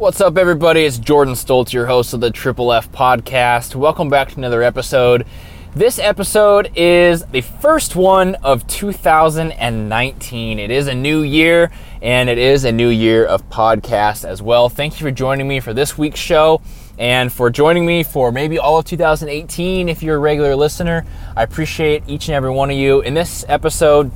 What's up, everybody? It's Jordan Stolz, your host of the Triple F podcast. Welcome back to another episode. This episode is the first one of 2019. It is a new year, and it is a new year of podcast as well. Thank you for joining me for this week's show and for joining me for maybe all of 2018 if you're a regular listener. I appreciate each and every one of you. In this episode,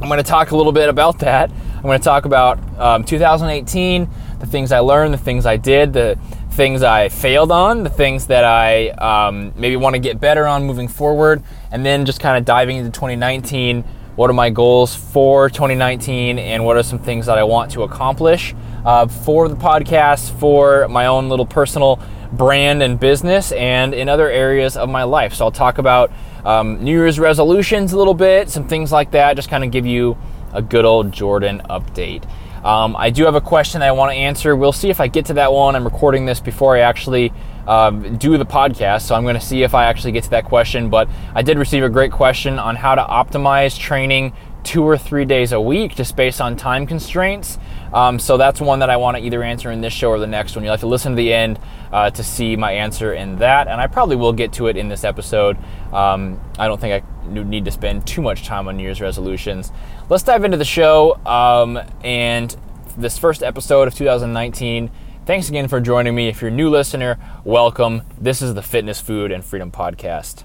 I'm going to talk a little bit about that. I'm going to talk about um, 2018 the things I learned, the things I did, the things I failed on, the things that I um, maybe want to get better on moving forward, and then just kind of diving into 2019. What are my goals for 2019, and what are some things that I want to accomplish uh, for the podcast, for my own little personal brand and business, and in other areas of my life? So I'll talk about um, New Year's resolutions a little bit, some things like that, just kind of give you a good old Jordan update. Um, I do have a question I want to answer. We'll see if I get to that one. I'm recording this before I actually um, do the podcast, so I'm going to see if I actually get to that question. But I did receive a great question on how to optimize training two or three days a week just based on time constraints. Um, so that's one that I want to either answer in this show or the next one. You'll have to listen to the end uh, to see my answer in that, and I probably will get to it in this episode. Um, I don't think I need to spend too much time on New Year's resolutions. Let's dive into the show um, and this first episode of 2019. Thanks again for joining me. If you're a new listener, welcome. This is the Fitness, Food, and Freedom Podcast.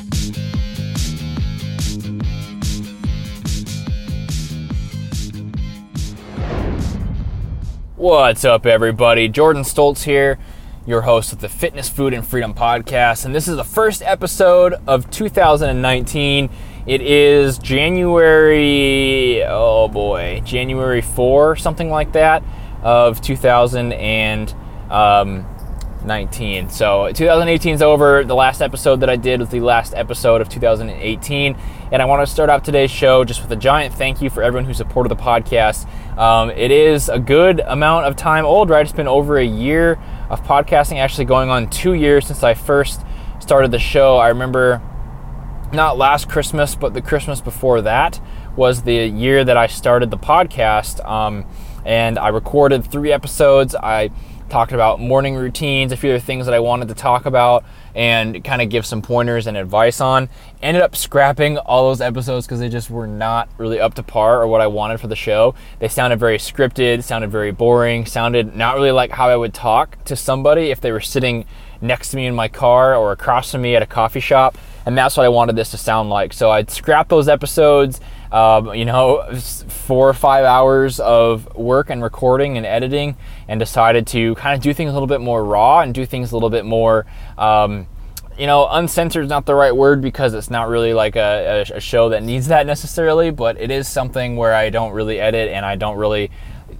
What's up, everybody? Jordan Stolz here, your host of the Fitness, Food, and Freedom podcast. And this is the first episode of 2019. It is January, oh boy, January 4, something like that, of 2019. So 2018 is over. The last episode that I did was the last episode of 2018. And I want to start off today's show just with a giant thank you for everyone who supported the podcast. Um, it is a good amount of time old, right? It's been over a year of podcasting, actually going on two years since I first started the show. I remember not last Christmas, but the Christmas before that was the year that I started the podcast. Um, and I recorded three episodes. I talked about morning routines, a few other things that I wanted to talk about and kind of give some pointers and advice on. Ended up scrapping all those episodes because they just were not really up to par or what I wanted for the show. They sounded very scripted, sounded very boring, sounded not really like how I would talk to somebody if they were sitting next to me in my car or across from me at a coffee shop. And that's what I wanted this to sound like. So I'd scrap those episodes um, you know, four or five hours of work and recording and editing, and decided to kind of do things a little bit more raw and do things a little bit more. Um, you know, uncensored is not the right word because it's not really like a, a, show that needs that necessarily, but it is something where I don't really edit and I don't really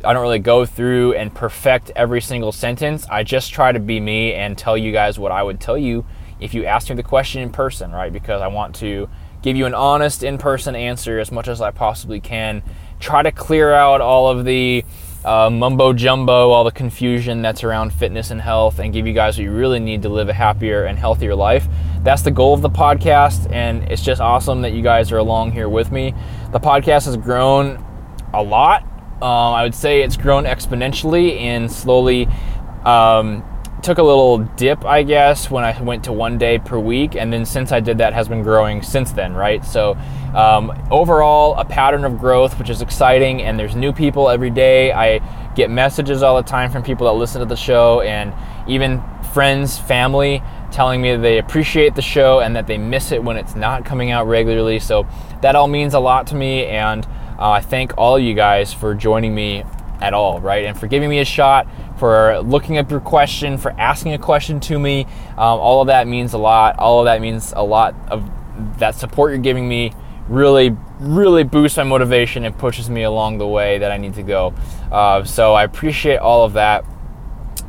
I don't really go through and perfect every single sentence. I just try to be me and tell you guys what I would tell you if you asked me the question in person, right? Because I want to give you an honest in person answer as much as I possibly can. Try to clear out all of the uh, mumbo jumbo, all the confusion that's around fitness and health, and give you guys what you really need to live a happier and healthier life. That's the goal of the podcast, and it's just awesome that you guys are along here with me. The podcast has grown a lot. Um, I would say it's grown exponentially and slowly um, took a little dip, I guess, when I went to one day per week, and then since I did that, has been growing since then, right? So um, overall, a pattern of growth, which is exciting, and there's new people every day. I get messages all the time from people that listen to the show, and even friends, family telling me they appreciate the show and that they miss it when it's not coming out regularly. So that all means a lot to me, and uh, I thank all you guys for joining me at all, right? And for giving me a shot, for looking up your question, for asking a question to me. Um, all of that means a lot. All of that means a lot of that support you're giving me really, really boosts my motivation and pushes me along the way that I need to go. Uh, so I appreciate all of that.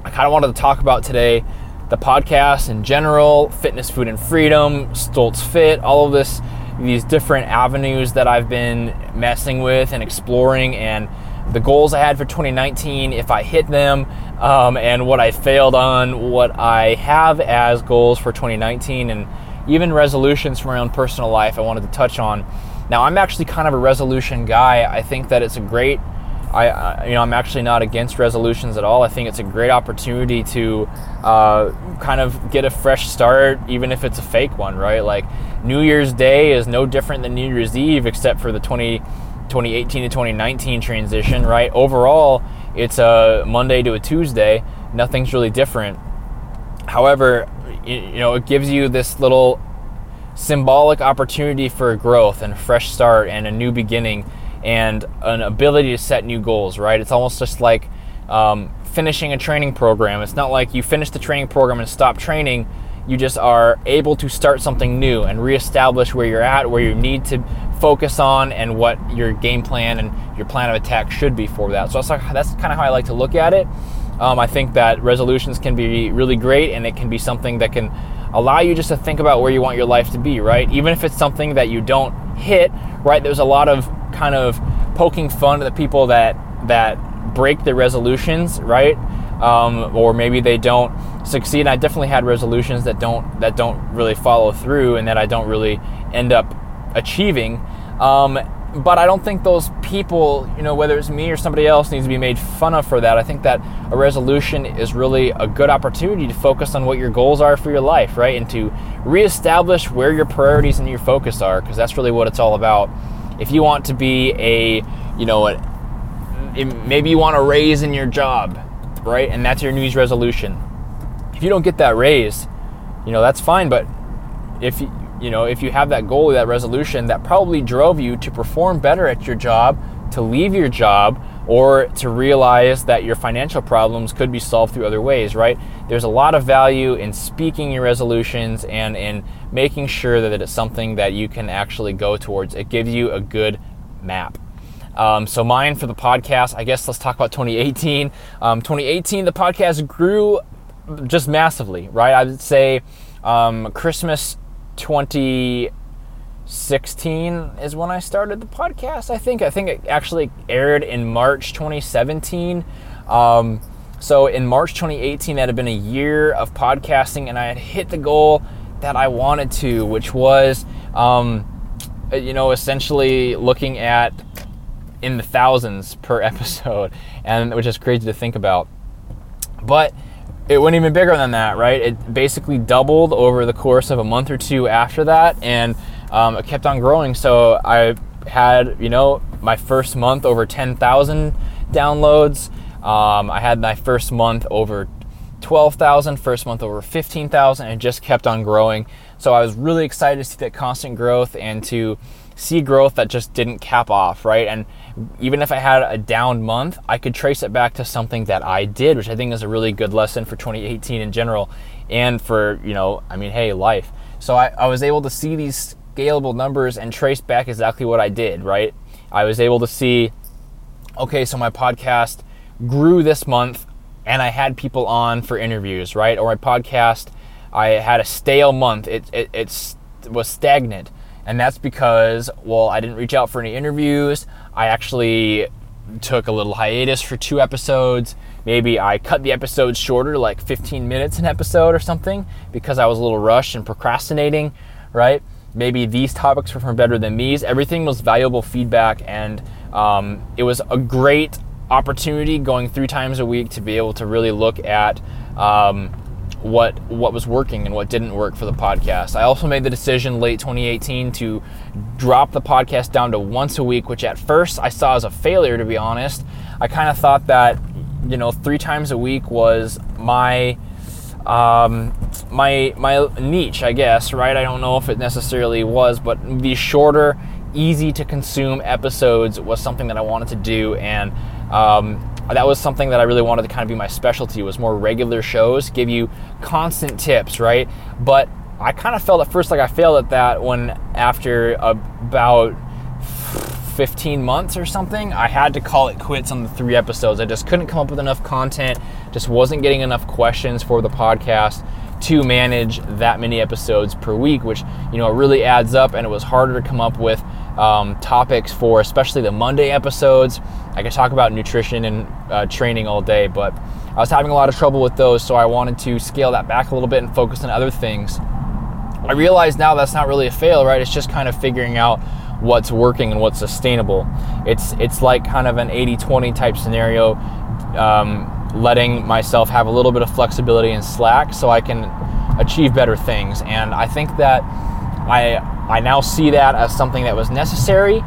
I kind of wanted to talk about today the podcast in general, fitness, food, and freedom, Stolz Fit, all of this, these different avenues that I've been messing with and exploring, and the goals I had for 2019, if I hit them, um, and what I failed on, what I have as goals for 2019, and even resolutions for my own personal life I wanted to touch on. Now, I'm actually kind of a resolution guy. I think that it's a great I, I, you know, I'm actually not against resolutions at all. I think it's a great opportunity to uh, kind of get a fresh start, even if it's a fake one, right? Like New Year's Day is no different than New Year's Eve, except for the 20, 2018 to 2019 transition, right? Overall, it's a Monday to a Tuesday. Nothing's really different. However, you know, it gives you this little symbolic opportunity for growth and a fresh start and a new beginning and an ability to set new goals, right? It's almost just like um, finishing a training program. It's not like you finish the training program and stop training. You just are able to start something new and reestablish where you're at, where you need to focus on, and what your game plan and your plan of attack should be for that. So that's, that's kind of how I like to look at it. Um, I think that resolutions can be really great, and it can be something that can allow you just to think about where you want your life to be, right? Even if it's something that you don't hit, right? There's a lot of kind of poking fun at the people that that break the resolutions, right? Um, or maybe they don't succeed. I definitely had resolutions that don't that don't really follow through, and that I don't really end up achieving. Um, but I don't think those people, you know, whether it's me or somebody else, needs to be made fun of for that. I think that a resolution is really a good opportunity to focus on what your goals are for your life, right? And to reestablish where your priorities and your focus are, because that's really what it's all about if you want to be a, you know, a, maybe you want a raise in your job, right? And that's your New Year's resolution. If you don't get that raise, you know, that's fine. But if you, you know, if you have that goal, that resolution that probably drove you to perform better at your job, to leave your job, or to realize that your financial problems could be solved through other ways, right? There's a lot of value in speaking your resolutions and in making sure that it's something that you can actually go towards. It gives you a good map. Um, so mine for the podcast, I guess let's talk about 2018. Um, 2018, the podcast grew just massively, right? I would say um, Christmas 20 16 is when I started the podcast. I think I think it actually aired in March 2017. Um, so in March 2018, that had been a year of podcasting, and I had hit the goal that I wanted to, which was, um, you know, essentially looking at in the thousands per episode, and which is crazy to think about. But it went even bigger than that, right? It basically doubled over the course of a month or two after that, and um, it kept on growing. So I had, you know, my first month over 10,000 downloads. Um, I had my first month over 12,000, first month over 15,000, and just kept on growing. So I was really excited to see that constant growth and to see growth that just didn't cap off, right? And even if I had a down month, I could trace it back to something that I did, which I think is a really good lesson for 2018 in general and for, you know, I mean, hey, life. So I, I was able to see these scalable numbers and trace back exactly what I did, right? I was able to see, okay, so my podcast grew this month and I had people on for interviews, right? Or my podcast, I had a stale month. It, it, it was stagnant. And that's because, well, I didn't reach out for any interviews. I actually took a little hiatus for two episodes. Maybe I cut the episodes shorter, like 15 minutes an episode or something, because I was a little rushed and procrastinating, right? maybe these topics were from better than these. Everything was valuable feedback, and um, it was a great opportunity going three times a week to be able to really look at um, what what was working and what didn't work for the podcast. I also made the decision late 2018 to drop the podcast down to once a week, which at first I saw as a failure. To be honest, I kind of thought that you know three times a week was my um, my my niche, I guess, right? I don't know if it necessarily was, but the shorter, easy to consume episodes was something that I wanted to do, and um, that was something that I really wanted to kind of be my specialty. Was more regular shows, give you constant tips, right? But I kind of felt at first like I failed at that when after about 15 months or something, I had to call it quits on the three episodes. I just couldn't come up with enough content, just wasn't getting enough questions for the podcast. to manage that many episodes per week, which you know it really adds up, and it was harder to come up with um, topics for especially the Monday episodes. I could talk about nutrition and uh, training all day, but I was having a lot of trouble with those, so I wanted to scale that back a little bit and focus on other things. I realize now that's not really a fail, right? It's just kind of figuring out what's working and what's sustainable. It's it's like kind of an 80-20 type scenario. Um, letting myself have a little bit of flexibility and slack so I can achieve better things. And I think that I I now see that as something that was necessary,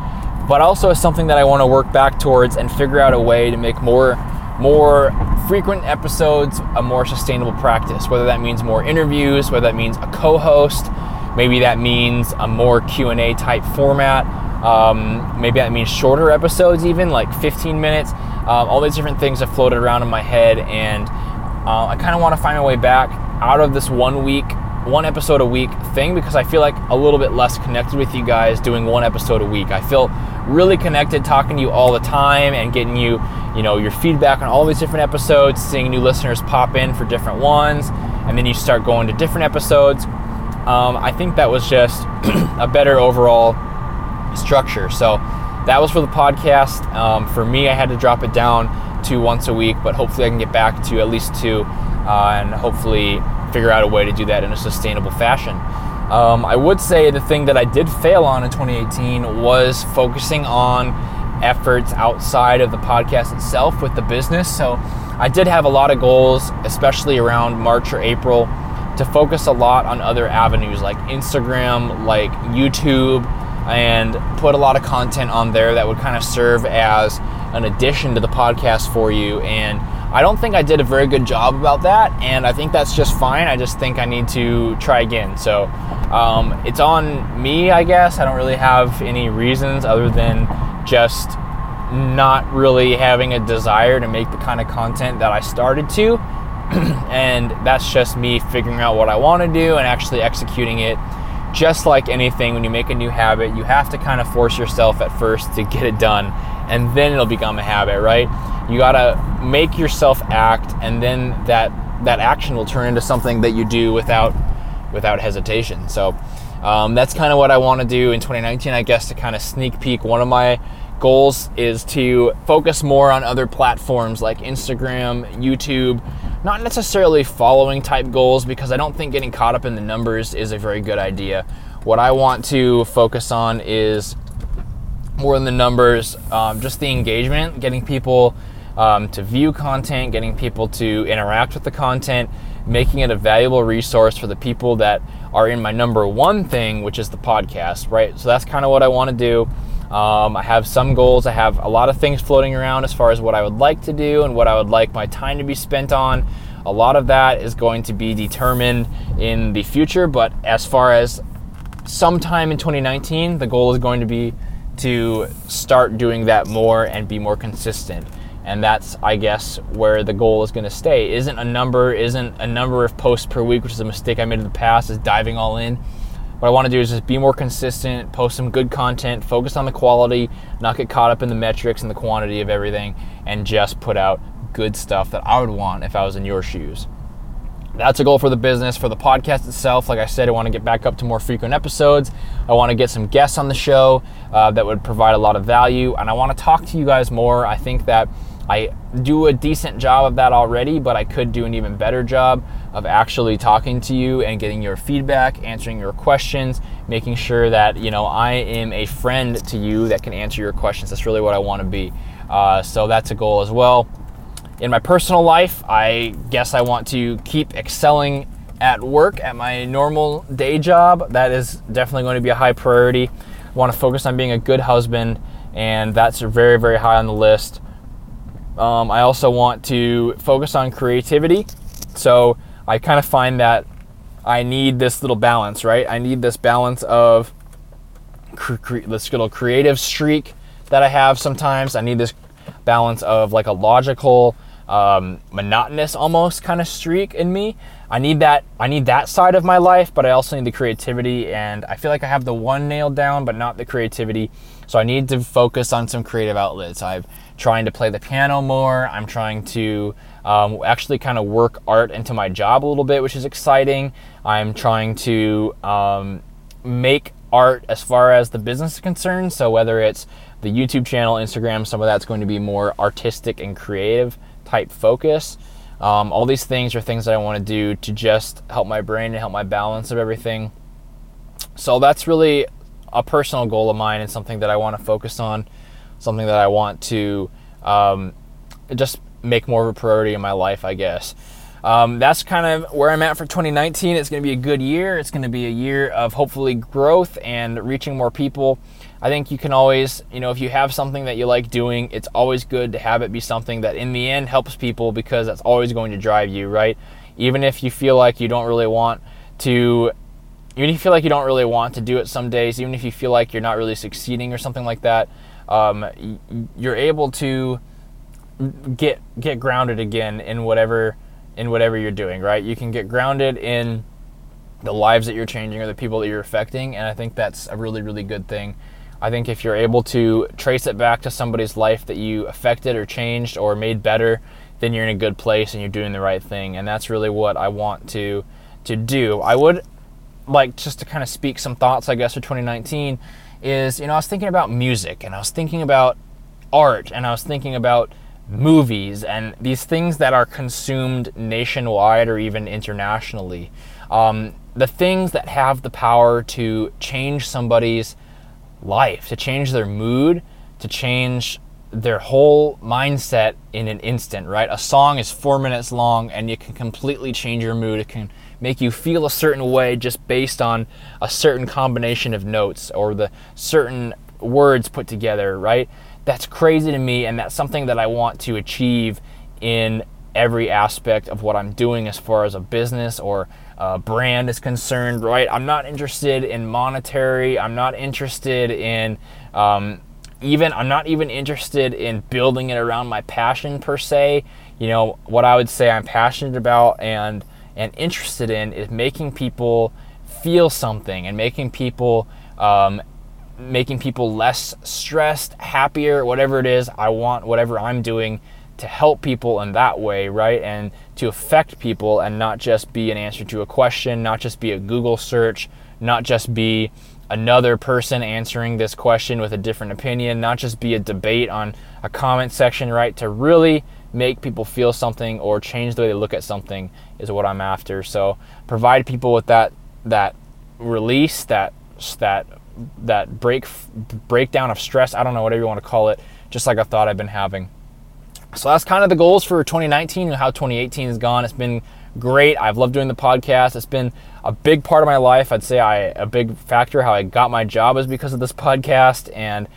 but also as something that I want to work back towards and figure out a way to make more more frequent episodes a more sustainable practice. Whether that means more interviews, whether that means a co-host, maybe that means a more Q&A type format. Um, maybe that means shorter episodes, even like 15 minutes. Um, all these different things have floated around in my head, and uh, I kind of want to find my way back out of this one week, one episode a week thing because I feel like a little bit less connected with you guys doing one episode a week. I feel really connected talking to you all the time and getting you, you know, your feedback on all these different episodes, seeing new listeners pop in for different ones, and then you start going to different episodes. Um, I think that was just a better overall structure. So that was for the podcast. Um, for me, I had to drop it down to once a week, but hopefully I can get back to at least two uh, and hopefully figure out a way to do that in a sustainable fashion. Um, I would say the thing that I did fail on in 2018 was focusing on efforts outside of the podcast itself with the business. So I did have a lot of goals, especially around March or April, to focus a lot on other avenues like Instagram, like YouTube and put a lot of content on there that would kind of serve as an addition to the podcast for you. And I don't think I did a very good job about that, and I think that's just fine. I just think I need to try again. So um, it's on me, I guess. I don't really have any reasons other than just not really having a desire to make the kind of content that I started to. and that's just me figuring out what I want to do and actually executing it just like anything, when you make a new habit, you have to kind of force yourself at first to get it done, and then it'll become a habit, right? You gotta make yourself act, and then that that action will turn into something that you do without without hesitation. So um, that's kind of what I want to do in 2019, I guess, to kind of sneak peek. One of my goals is to focus more on other platforms like Instagram, YouTube, not necessarily following type goals because I don't think getting caught up in the numbers is a very good idea. What I want to focus on is more than the numbers, um, just the engagement, getting people um, to view content, getting people to interact with the content, making it a valuable resource for the people that are in my number one thing, which is the podcast, right? So that's kind of what I want to do. Um, I have some goals. I have a lot of things floating around as far as what I would like to do and what I would like my time to be spent on. A lot of that is going to be determined in the future, but as far as sometime in 2019, the goal is going to be to start doing that more and be more consistent. And that's, I guess, where the goal is going to stay. Isn't a number, isn't a number of posts per week, which is a mistake I made in the past, is diving all in what I want to do is just be more consistent, post some good content, focus on the quality, not get caught up in the metrics and the quantity of everything, and just put out good stuff that I would want if I was in your shoes. That's a goal for the business. For the podcast itself, like I said, I want to get back up to more frequent episodes. I want to get some guests on the show uh, that would provide a lot of value, and I want to talk to you guys more. I think that I do a decent job of that already, but I could do an even better job of actually talking to you and getting your feedback, answering your questions, making sure that you know I am a friend to you that can answer your questions. That's really what I want to be. Uh, so that's a goal as well. In my personal life, I guess I want to keep excelling at work at my normal day job. That is definitely going to be a high priority. I want to focus on being a good husband, and that's very, very high on the list. Um, I also want to focus on creativity. So I kind of find that I need this little balance, right? I need this balance of cre- cre- this little creative streak that I have sometimes. I need this balance of like a logical, um, monotonous almost kind of streak in me. I need that I need that side of my life, but I also need the creativity and I feel like I have the one nailed down but not the creativity. So I need to focus on some creative outlets. I'm trying to play the piano more. I'm trying to um, actually kind of work art into my job a little bit, which is exciting. I'm trying to um, make art as far as the business is concerned. So whether it's the YouTube channel, Instagram, some of that's going to be more artistic and creative type focus. Um, all these things are things that I want to do to just help my brain and help my balance of everything. So that's really a personal goal of mine and something that I want to focus on, something that I want to um, just make more of a priority in my life, I guess. Um, that's kind of where I'm at for 2019. It's going to be a good year. It's going to be a year of hopefully growth and reaching more people. I think you can always, you know, if you have something that you like doing, it's always good to have it be something that in the end helps people because that's always going to drive you, right? Even if you feel like you don't really want to even if you feel like you don't really want to do it some days, even if you feel like you're not really succeeding or something like that, um, you're able to get get grounded again in whatever in whatever you're doing. Right? You can get grounded in the lives that you're changing or the people that you're affecting, and I think that's a really really good thing. I think if you're able to trace it back to somebody's life that you affected or changed or made better, then you're in a good place and you're doing the right thing. And that's really what I want to to do. I would like just to kind of speak some thoughts, I guess, for 2019 is, you know, I was thinking about music and I was thinking about art and I was thinking about movies and these things that are consumed nationwide or even internationally. Um, the things that have the power to change somebody's life, to change their mood, to change their whole mindset in an instant, right? A song is four minutes long and it can completely change your mood. It can make you feel a certain way just based on a certain combination of notes or the certain words put together, right? That's crazy to me, and that's something that I want to achieve in every aspect of what I'm doing as far as a business or uh, brand is concerned, right? I'm not interested in monetary. I'm not interested in um, even, I'm not even interested in building it around my passion per se. You know, what I would say I'm passionate about and, and interested in is making people feel something and making people, um, making people less stressed, happier, whatever it is. I want whatever I'm doing to help people in that way, right? And to affect people and not just be an answer to a question, not just be a Google search, not just be another person answering this question with a different opinion, not just be a debate on a comment section, right? To really make people feel something or change the way they look at something is what I'm after. So provide people with that that release, that that that break breakdown of stress. I don't know whatever you want to call it. Just like a thought I've been having. So that's kind of the goals for 2019 and how 2018 has gone. It's been great. I've loved doing the podcast. It's been a big part of my life. I'd say I a big factor how I got my job is because of this podcast and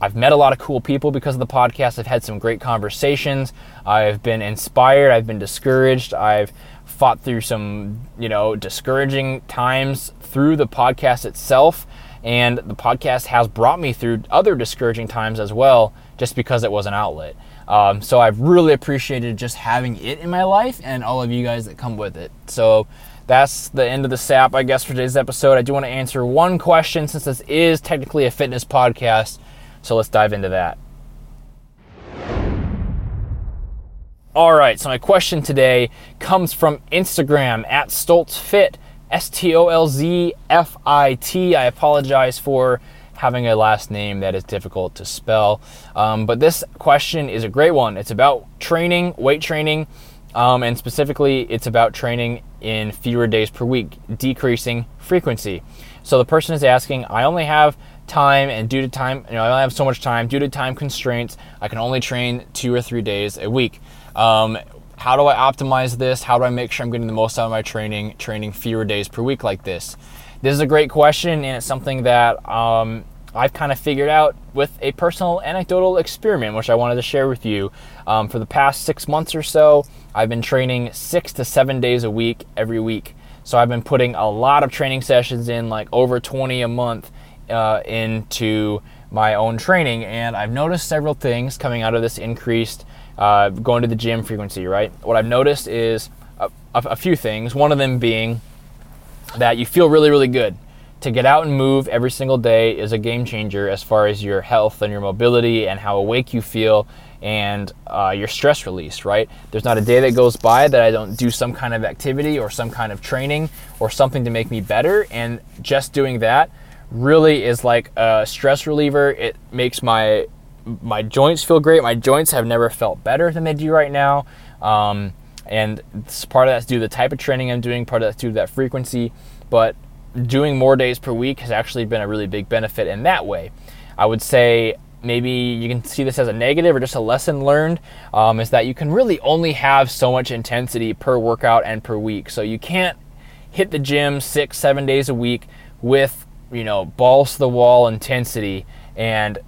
I've met a lot of cool people because of the podcast. I've had some great conversations. I've been inspired, I've been discouraged. I've fought through some, you know, discouraging times through the podcast itself and the podcast has brought me through other discouraging times as well just because it was an outlet. Um, so I've really appreciated just having it in my life and all of you guys that come with it. So that's the end of the sap, I guess, for today's episode. I do want to answer one question since this is technically a fitness podcast. So let's dive into that. All right, so my question today comes from Instagram at StolzFit, S T O L Z F I T. I apologize for having a last name that is difficult to spell. Um, but this question is a great one. It's about training, weight training, um, and specifically, it's about training in fewer days per week, decreasing frequency. So the person is asking, I only have time, and due to time, you know, I only have so much time. Due to time constraints, I can only train two or three days a week. Um, how do I optimize this? How do I make sure I'm getting the most out of my training, training fewer days per week like this? This is a great question, and it's something that um, I've kind of figured out with a personal anecdotal experiment, which I wanted to share with you. Um, for the past six months or so, I've been training six to seven days a week every week. So I've been putting a lot of training sessions in, like over 20 a month, uh, into my own training. And I've noticed several things coming out of this increased uh, going to the gym frequency, right? What I've noticed is a, a few things. One of them being that you feel really, really good. To get out and move every single day is a game changer as far as your health and your mobility and how awake you feel and uh, your stress release, right? There's not a day that goes by that I don't do some kind of activity or some kind of training or something to make me better. And just doing that really is like a stress reliever. It makes my my joints feel great. My joints have never felt better than they do right now. Um, and part of that's due to the type of training I'm doing, part of that's due to that frequency. But doing more days per week has actually been a really big benefit in that way. I would say maybe you can see this as a negative or just a lesson learned um, is that you can really only have so much intensity per workout and per week. So you can't hit the gym six, seven days a week with you know balls to the wall intensity and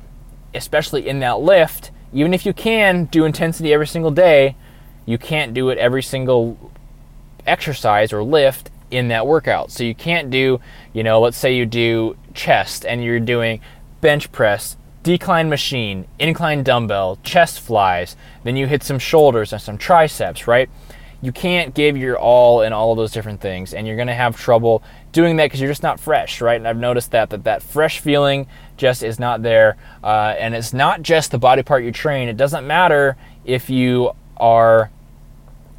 especially in that lift even if you can do intensity every single day you can't do it every single exercise or lift in that workout. So you can't do, you know, let's say you do chest and you're doing bench press, decline machine, incline dumbbell, chest flies, then you hit some shoulders and some triceps, right? You can't give your all in all of those different things, and you're going to have trouble doing that because you're just not fresh, right? And I've noticed that that that fresh feeling just is not there, uh, and it's not just the body part you train. It doesn't matter if you are,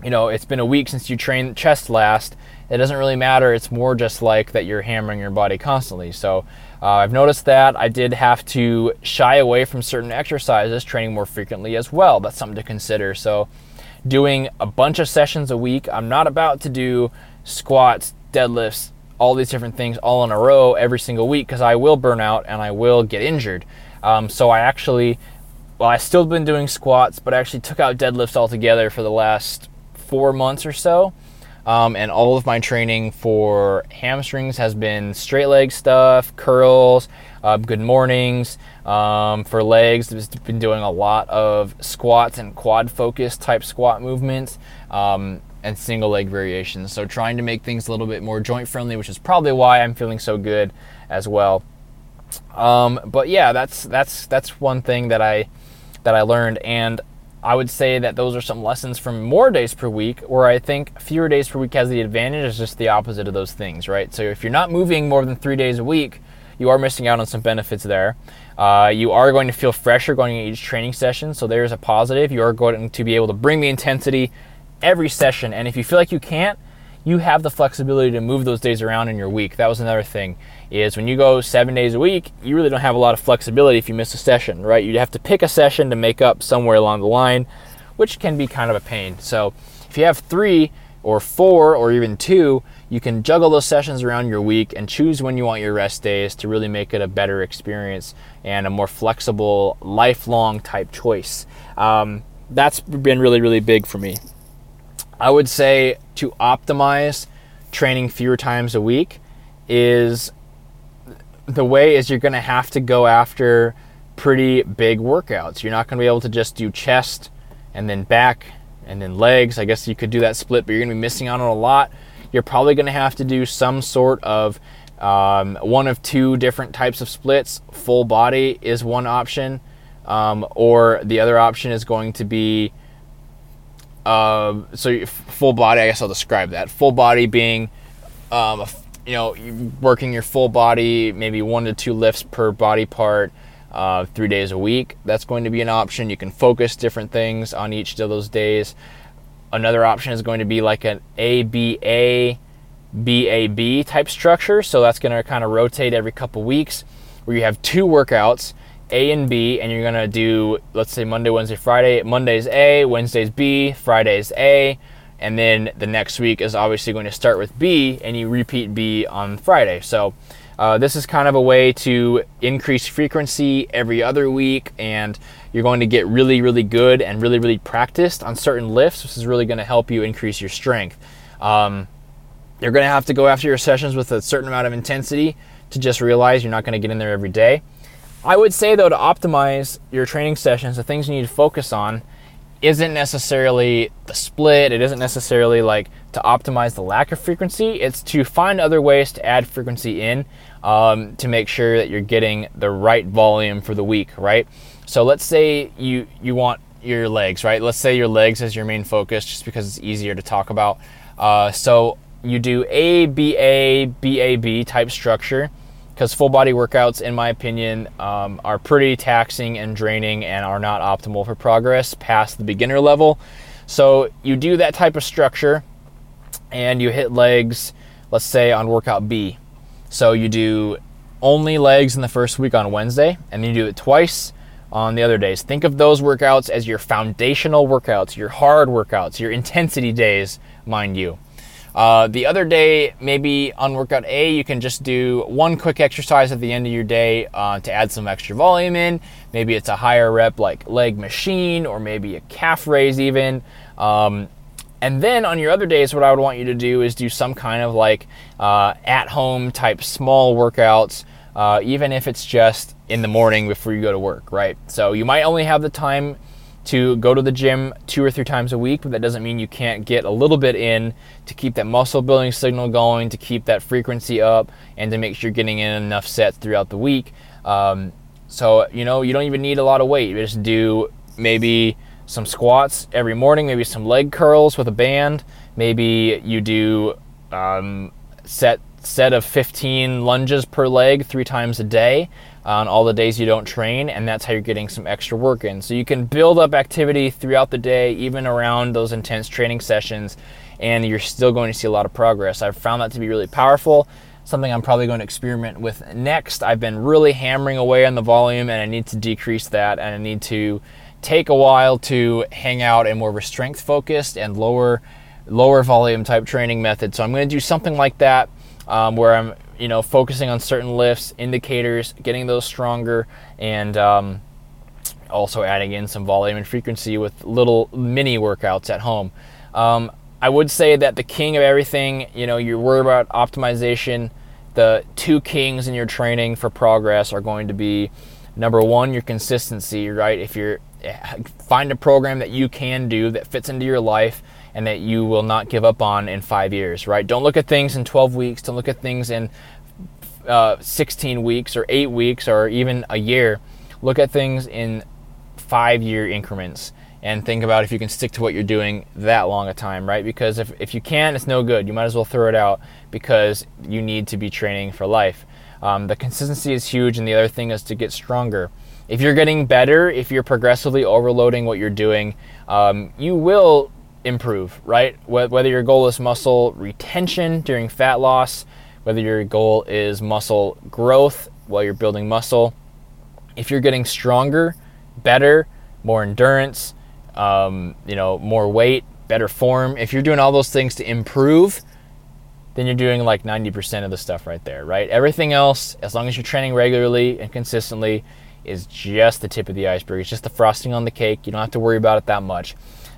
you know, it's been a week since you trained chest last. It doesn't really matter. It's more just like that you're hammering your body constantly. So uh, I've noticed that I did have to shy away from certain exercises, training more frequently as well. That's something to consider. So doing a bunch of sessions a week. I'm not about to do squats, deadlifts, all these different things all in a row every single week because I will burn out and I will get injured. Um, so I actually well, I still been doing squats, but I actually took out deadlifts altogether for the last four months or so. Um, and all of my training for hamstrings has been straight leg stuff, curls, uh, good mornings. Um, for legs, I've been doing a lot of squats and quad focus type squat movements um, and single leg variations. So trying to make things a little bit more joint friendly, which is probably why I'm feeling so good as well. Um, but yeah, that's that's that's one thing that I that I learned. And I would say that those are some lessons from more days per week, where I think fewer days per week has the advantage, is just the opposite of those things, right? So if you're not moving more than three days a week, you are missing out on some benefits there. Uh, you are going to feel fresher going into each training session, so there's a positive. You are going to be able to bring the intensity every session, and if you feel like you can't, you have the flexibility to move those days around in your week. That was another thing is when you go seven days a week, you really don't have a lot of flexibility if you miss a session, right? You have to pick a session to make up somewhere along the line, which can be kind of a pain. So if you have three or four or even two, you can juggle those sessions around your week and choose when you want your rest days to really make it a better experience and a more flexible, lifelong type choice. Um, that's been really, really big for me. I would say to optimize training fewer times a week is the way is you're going to have to go after pretty big workouts. You're not going to be able to just do chest and then back and then legs. I guess you could do that split, but you're going to be missing out on a lot. You're probably going to have to do some sort of um, one of two different types of splits. Full body is one option, um, or the other option is going to be uh, so full body, I guess I'll describe that. Full body being, um, you know, working your full body, maybe one to two lifts per body part, uh, three days a week. That's going to be an option. You can focus different things on each of those days. Another option is going to be like an ABA, BAB type structure. So that's going to kind of rotate every couple weeks, where you have two workouts a and B, and you're gonna do, let's say Monday, Wednesday, Friday. Monday's A, Wednesday's B, Friday's A, and then the next week is obviously going to start with B, and you repeat B on Friday. So uh, this is kind of a way to increase frequency every other week, and you're going to get really, really good and really, really practiced on certain lifts. This is really going to help you increase your strength. Um, you're going to have to go after your sessions with a certain amount of intensity to just realize you're not going to get in there every day. I would say though to optimize your training sessions, the things you need to focus on isn't necessarily the split. It isn't necessarily like to optimize the lack of frequency. It's to find other ways to add frequency in um, to make sure that you're getting the right volume for the week, right? So let's say you you want your legs, right? Let's say your legs is your main focus, just because it's easier to talk about. Uh, so you do A, B, A, B, A, B type structure because full body workouts, in my opinion, um, are pretty taxing and draining and are not optimal for progress past the beginner level. So you do that type of structure and you hit legs, let's say on workout B. So you do only legs in the first week on Wednesday, and then you do it twice on the other days. Think of those workouts as your foundational workouts, your hard workouts, your intensity days, mind you. Uh, the other day, maybe on workout A, you can just do one quick exercise at the end of your day uh, to add some extra volume in. Maybe it's a higher rep like leg machine or maybe a calf raise, even. Um, and then on your other days, what I would want you to do is do some kind of like uh, at home type small workouts, uh, even if it's just in the morning before you go to work, right? So you might only have the time to go to the gym two or three times a week, but that doesn't mean you can't get a little bit in to keep that muscle building signal going, to keep that frequency up, and to make sure you're getting in enough sets throughout the week. Um, so, you know, you don't even need a lot of weight. You just do maybe some squats every morning, maybe some leg curls with a band. Maybe you do um, set set of 15 lunges per leg three times a day on all the days you don't train, and that's how you're getting some extra work in. So you can build up activity throughout the day, even around those intense training sessions, and you're still going to see a lot of progress. I've found that to be really powerful. Something I'm probably going to experiment with next. I've been really hammering away on the volume, and I need to decrease that, and I need to take a while to hang out in more of a strength focused and lower lower volume type training method. So I'm going to do something like that um, where I'm you know, focusing on certain lifts, indicators, getting those stronger, and um, also adding in some volume and frequency with little mini workouts at home. Um, I would say that the king of everything, you know, you're worried about optimization. The two kings in your training for progress are going to be number one, your consistency, right? If you're find a program that you can do that fits into your life and that you will not give up on in five years, right? Don't look at things in 12 weeks. Don't look at things in uh, 16 weeks or eight weeks or even a year. Look at things in five year increments and think about if you can stick to what you're doing that long a time, right? Because if, if you can, it's no good. You might as well throw it out because you need to be training for life. Um, the consistency is huge, and the other thing is to get stronger. If you're getting better, if you're progressively overloading what you're doing, um, you will improve, right? Whether your goal is muscle retention during fat loss, whether your goal is muscle growth while you're building muscle, if you're getting stronger, better, more endurance, um, you know, more weight, better form, if you're doing all those things to improve, then you're doing like 90% of the stuff right there, right? Everything else, as long as you're training regularly and consistently, is just the tip of the iceberg. It's just the frosting on the cake. You don't have to worry about it that much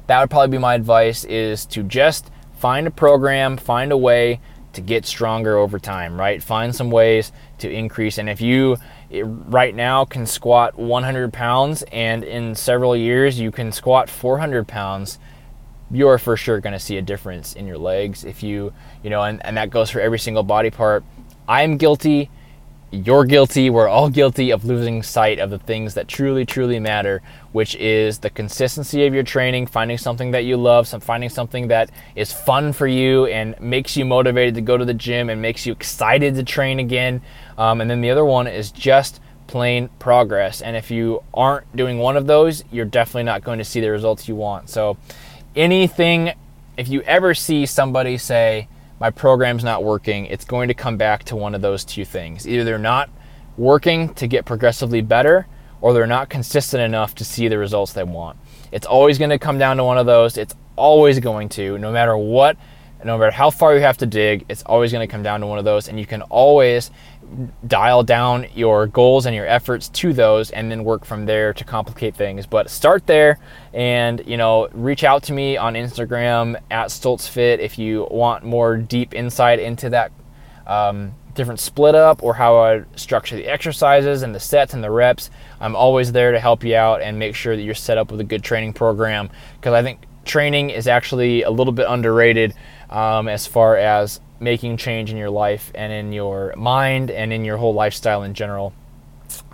that would probably be my advice is to just find a program, find a way to get stronger over time, right? Find some ways to increase. And if you right now can squat 100 pounds and in several years you can squat 400 pounds, you're for sure going to see a difference in your legs. If you, you know, and, and that goes for every single body part. I'm guilty you're guilty, we're all guilty of losing sight of the things that truly, truly matter, which is the consistency of your training, finding something that you love, some finding something that is fun for you and makes you motivated to go to the gym and makes you excited to train again. Um, and then the other one is just plain progress. And if you aren't doing one of those, you're definitely not going to see the results you want. So anything, if you ever see somebody say, my program's not working, it's going to come back to one of those two things. Either they're not working to get progressively better, or they're not consistent enough to see the results they want. It's always going to come down to one of those. It's always going to, no matter what, no matter how far you have to dig, it's always going to come down to one of those. And you can always dial down your goals and your efforts to those and then work from there to complicate things. But start there and you know reach out to me on instagram at stolzfit if you want more deep insight into that um, different split up or how i structure the exercises and the sets and the reps. I'm always there to help you out and make sure that you're set up with a good training program because i think training is actually a little bit underrated um, as far as making change in your life and in your mind and in your whole lifestyle in general.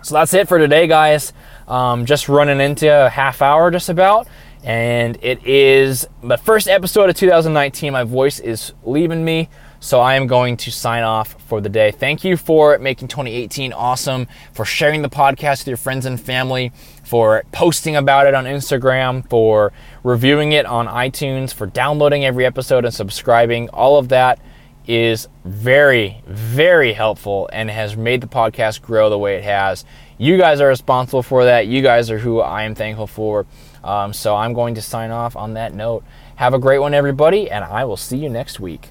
So that's it for today, guys. Um, just running into a half hour just about. And it is the first episode of 2019. My voice is leaving me, so I am going to sign off for the day. Thank you for making 2018 awesome, for sharing the podcast with your friends and family, for posting about it on Instagram, for reviewing it on iTunes, for downloading every episode and subscribing. All of that is very, very helpful and has made the podcast grow the way it has. You guys are responsible for that. You guys are who I am thankful for. Um, so I'm going to sign off on that note. Have a great one, everybody, and I will see you next week.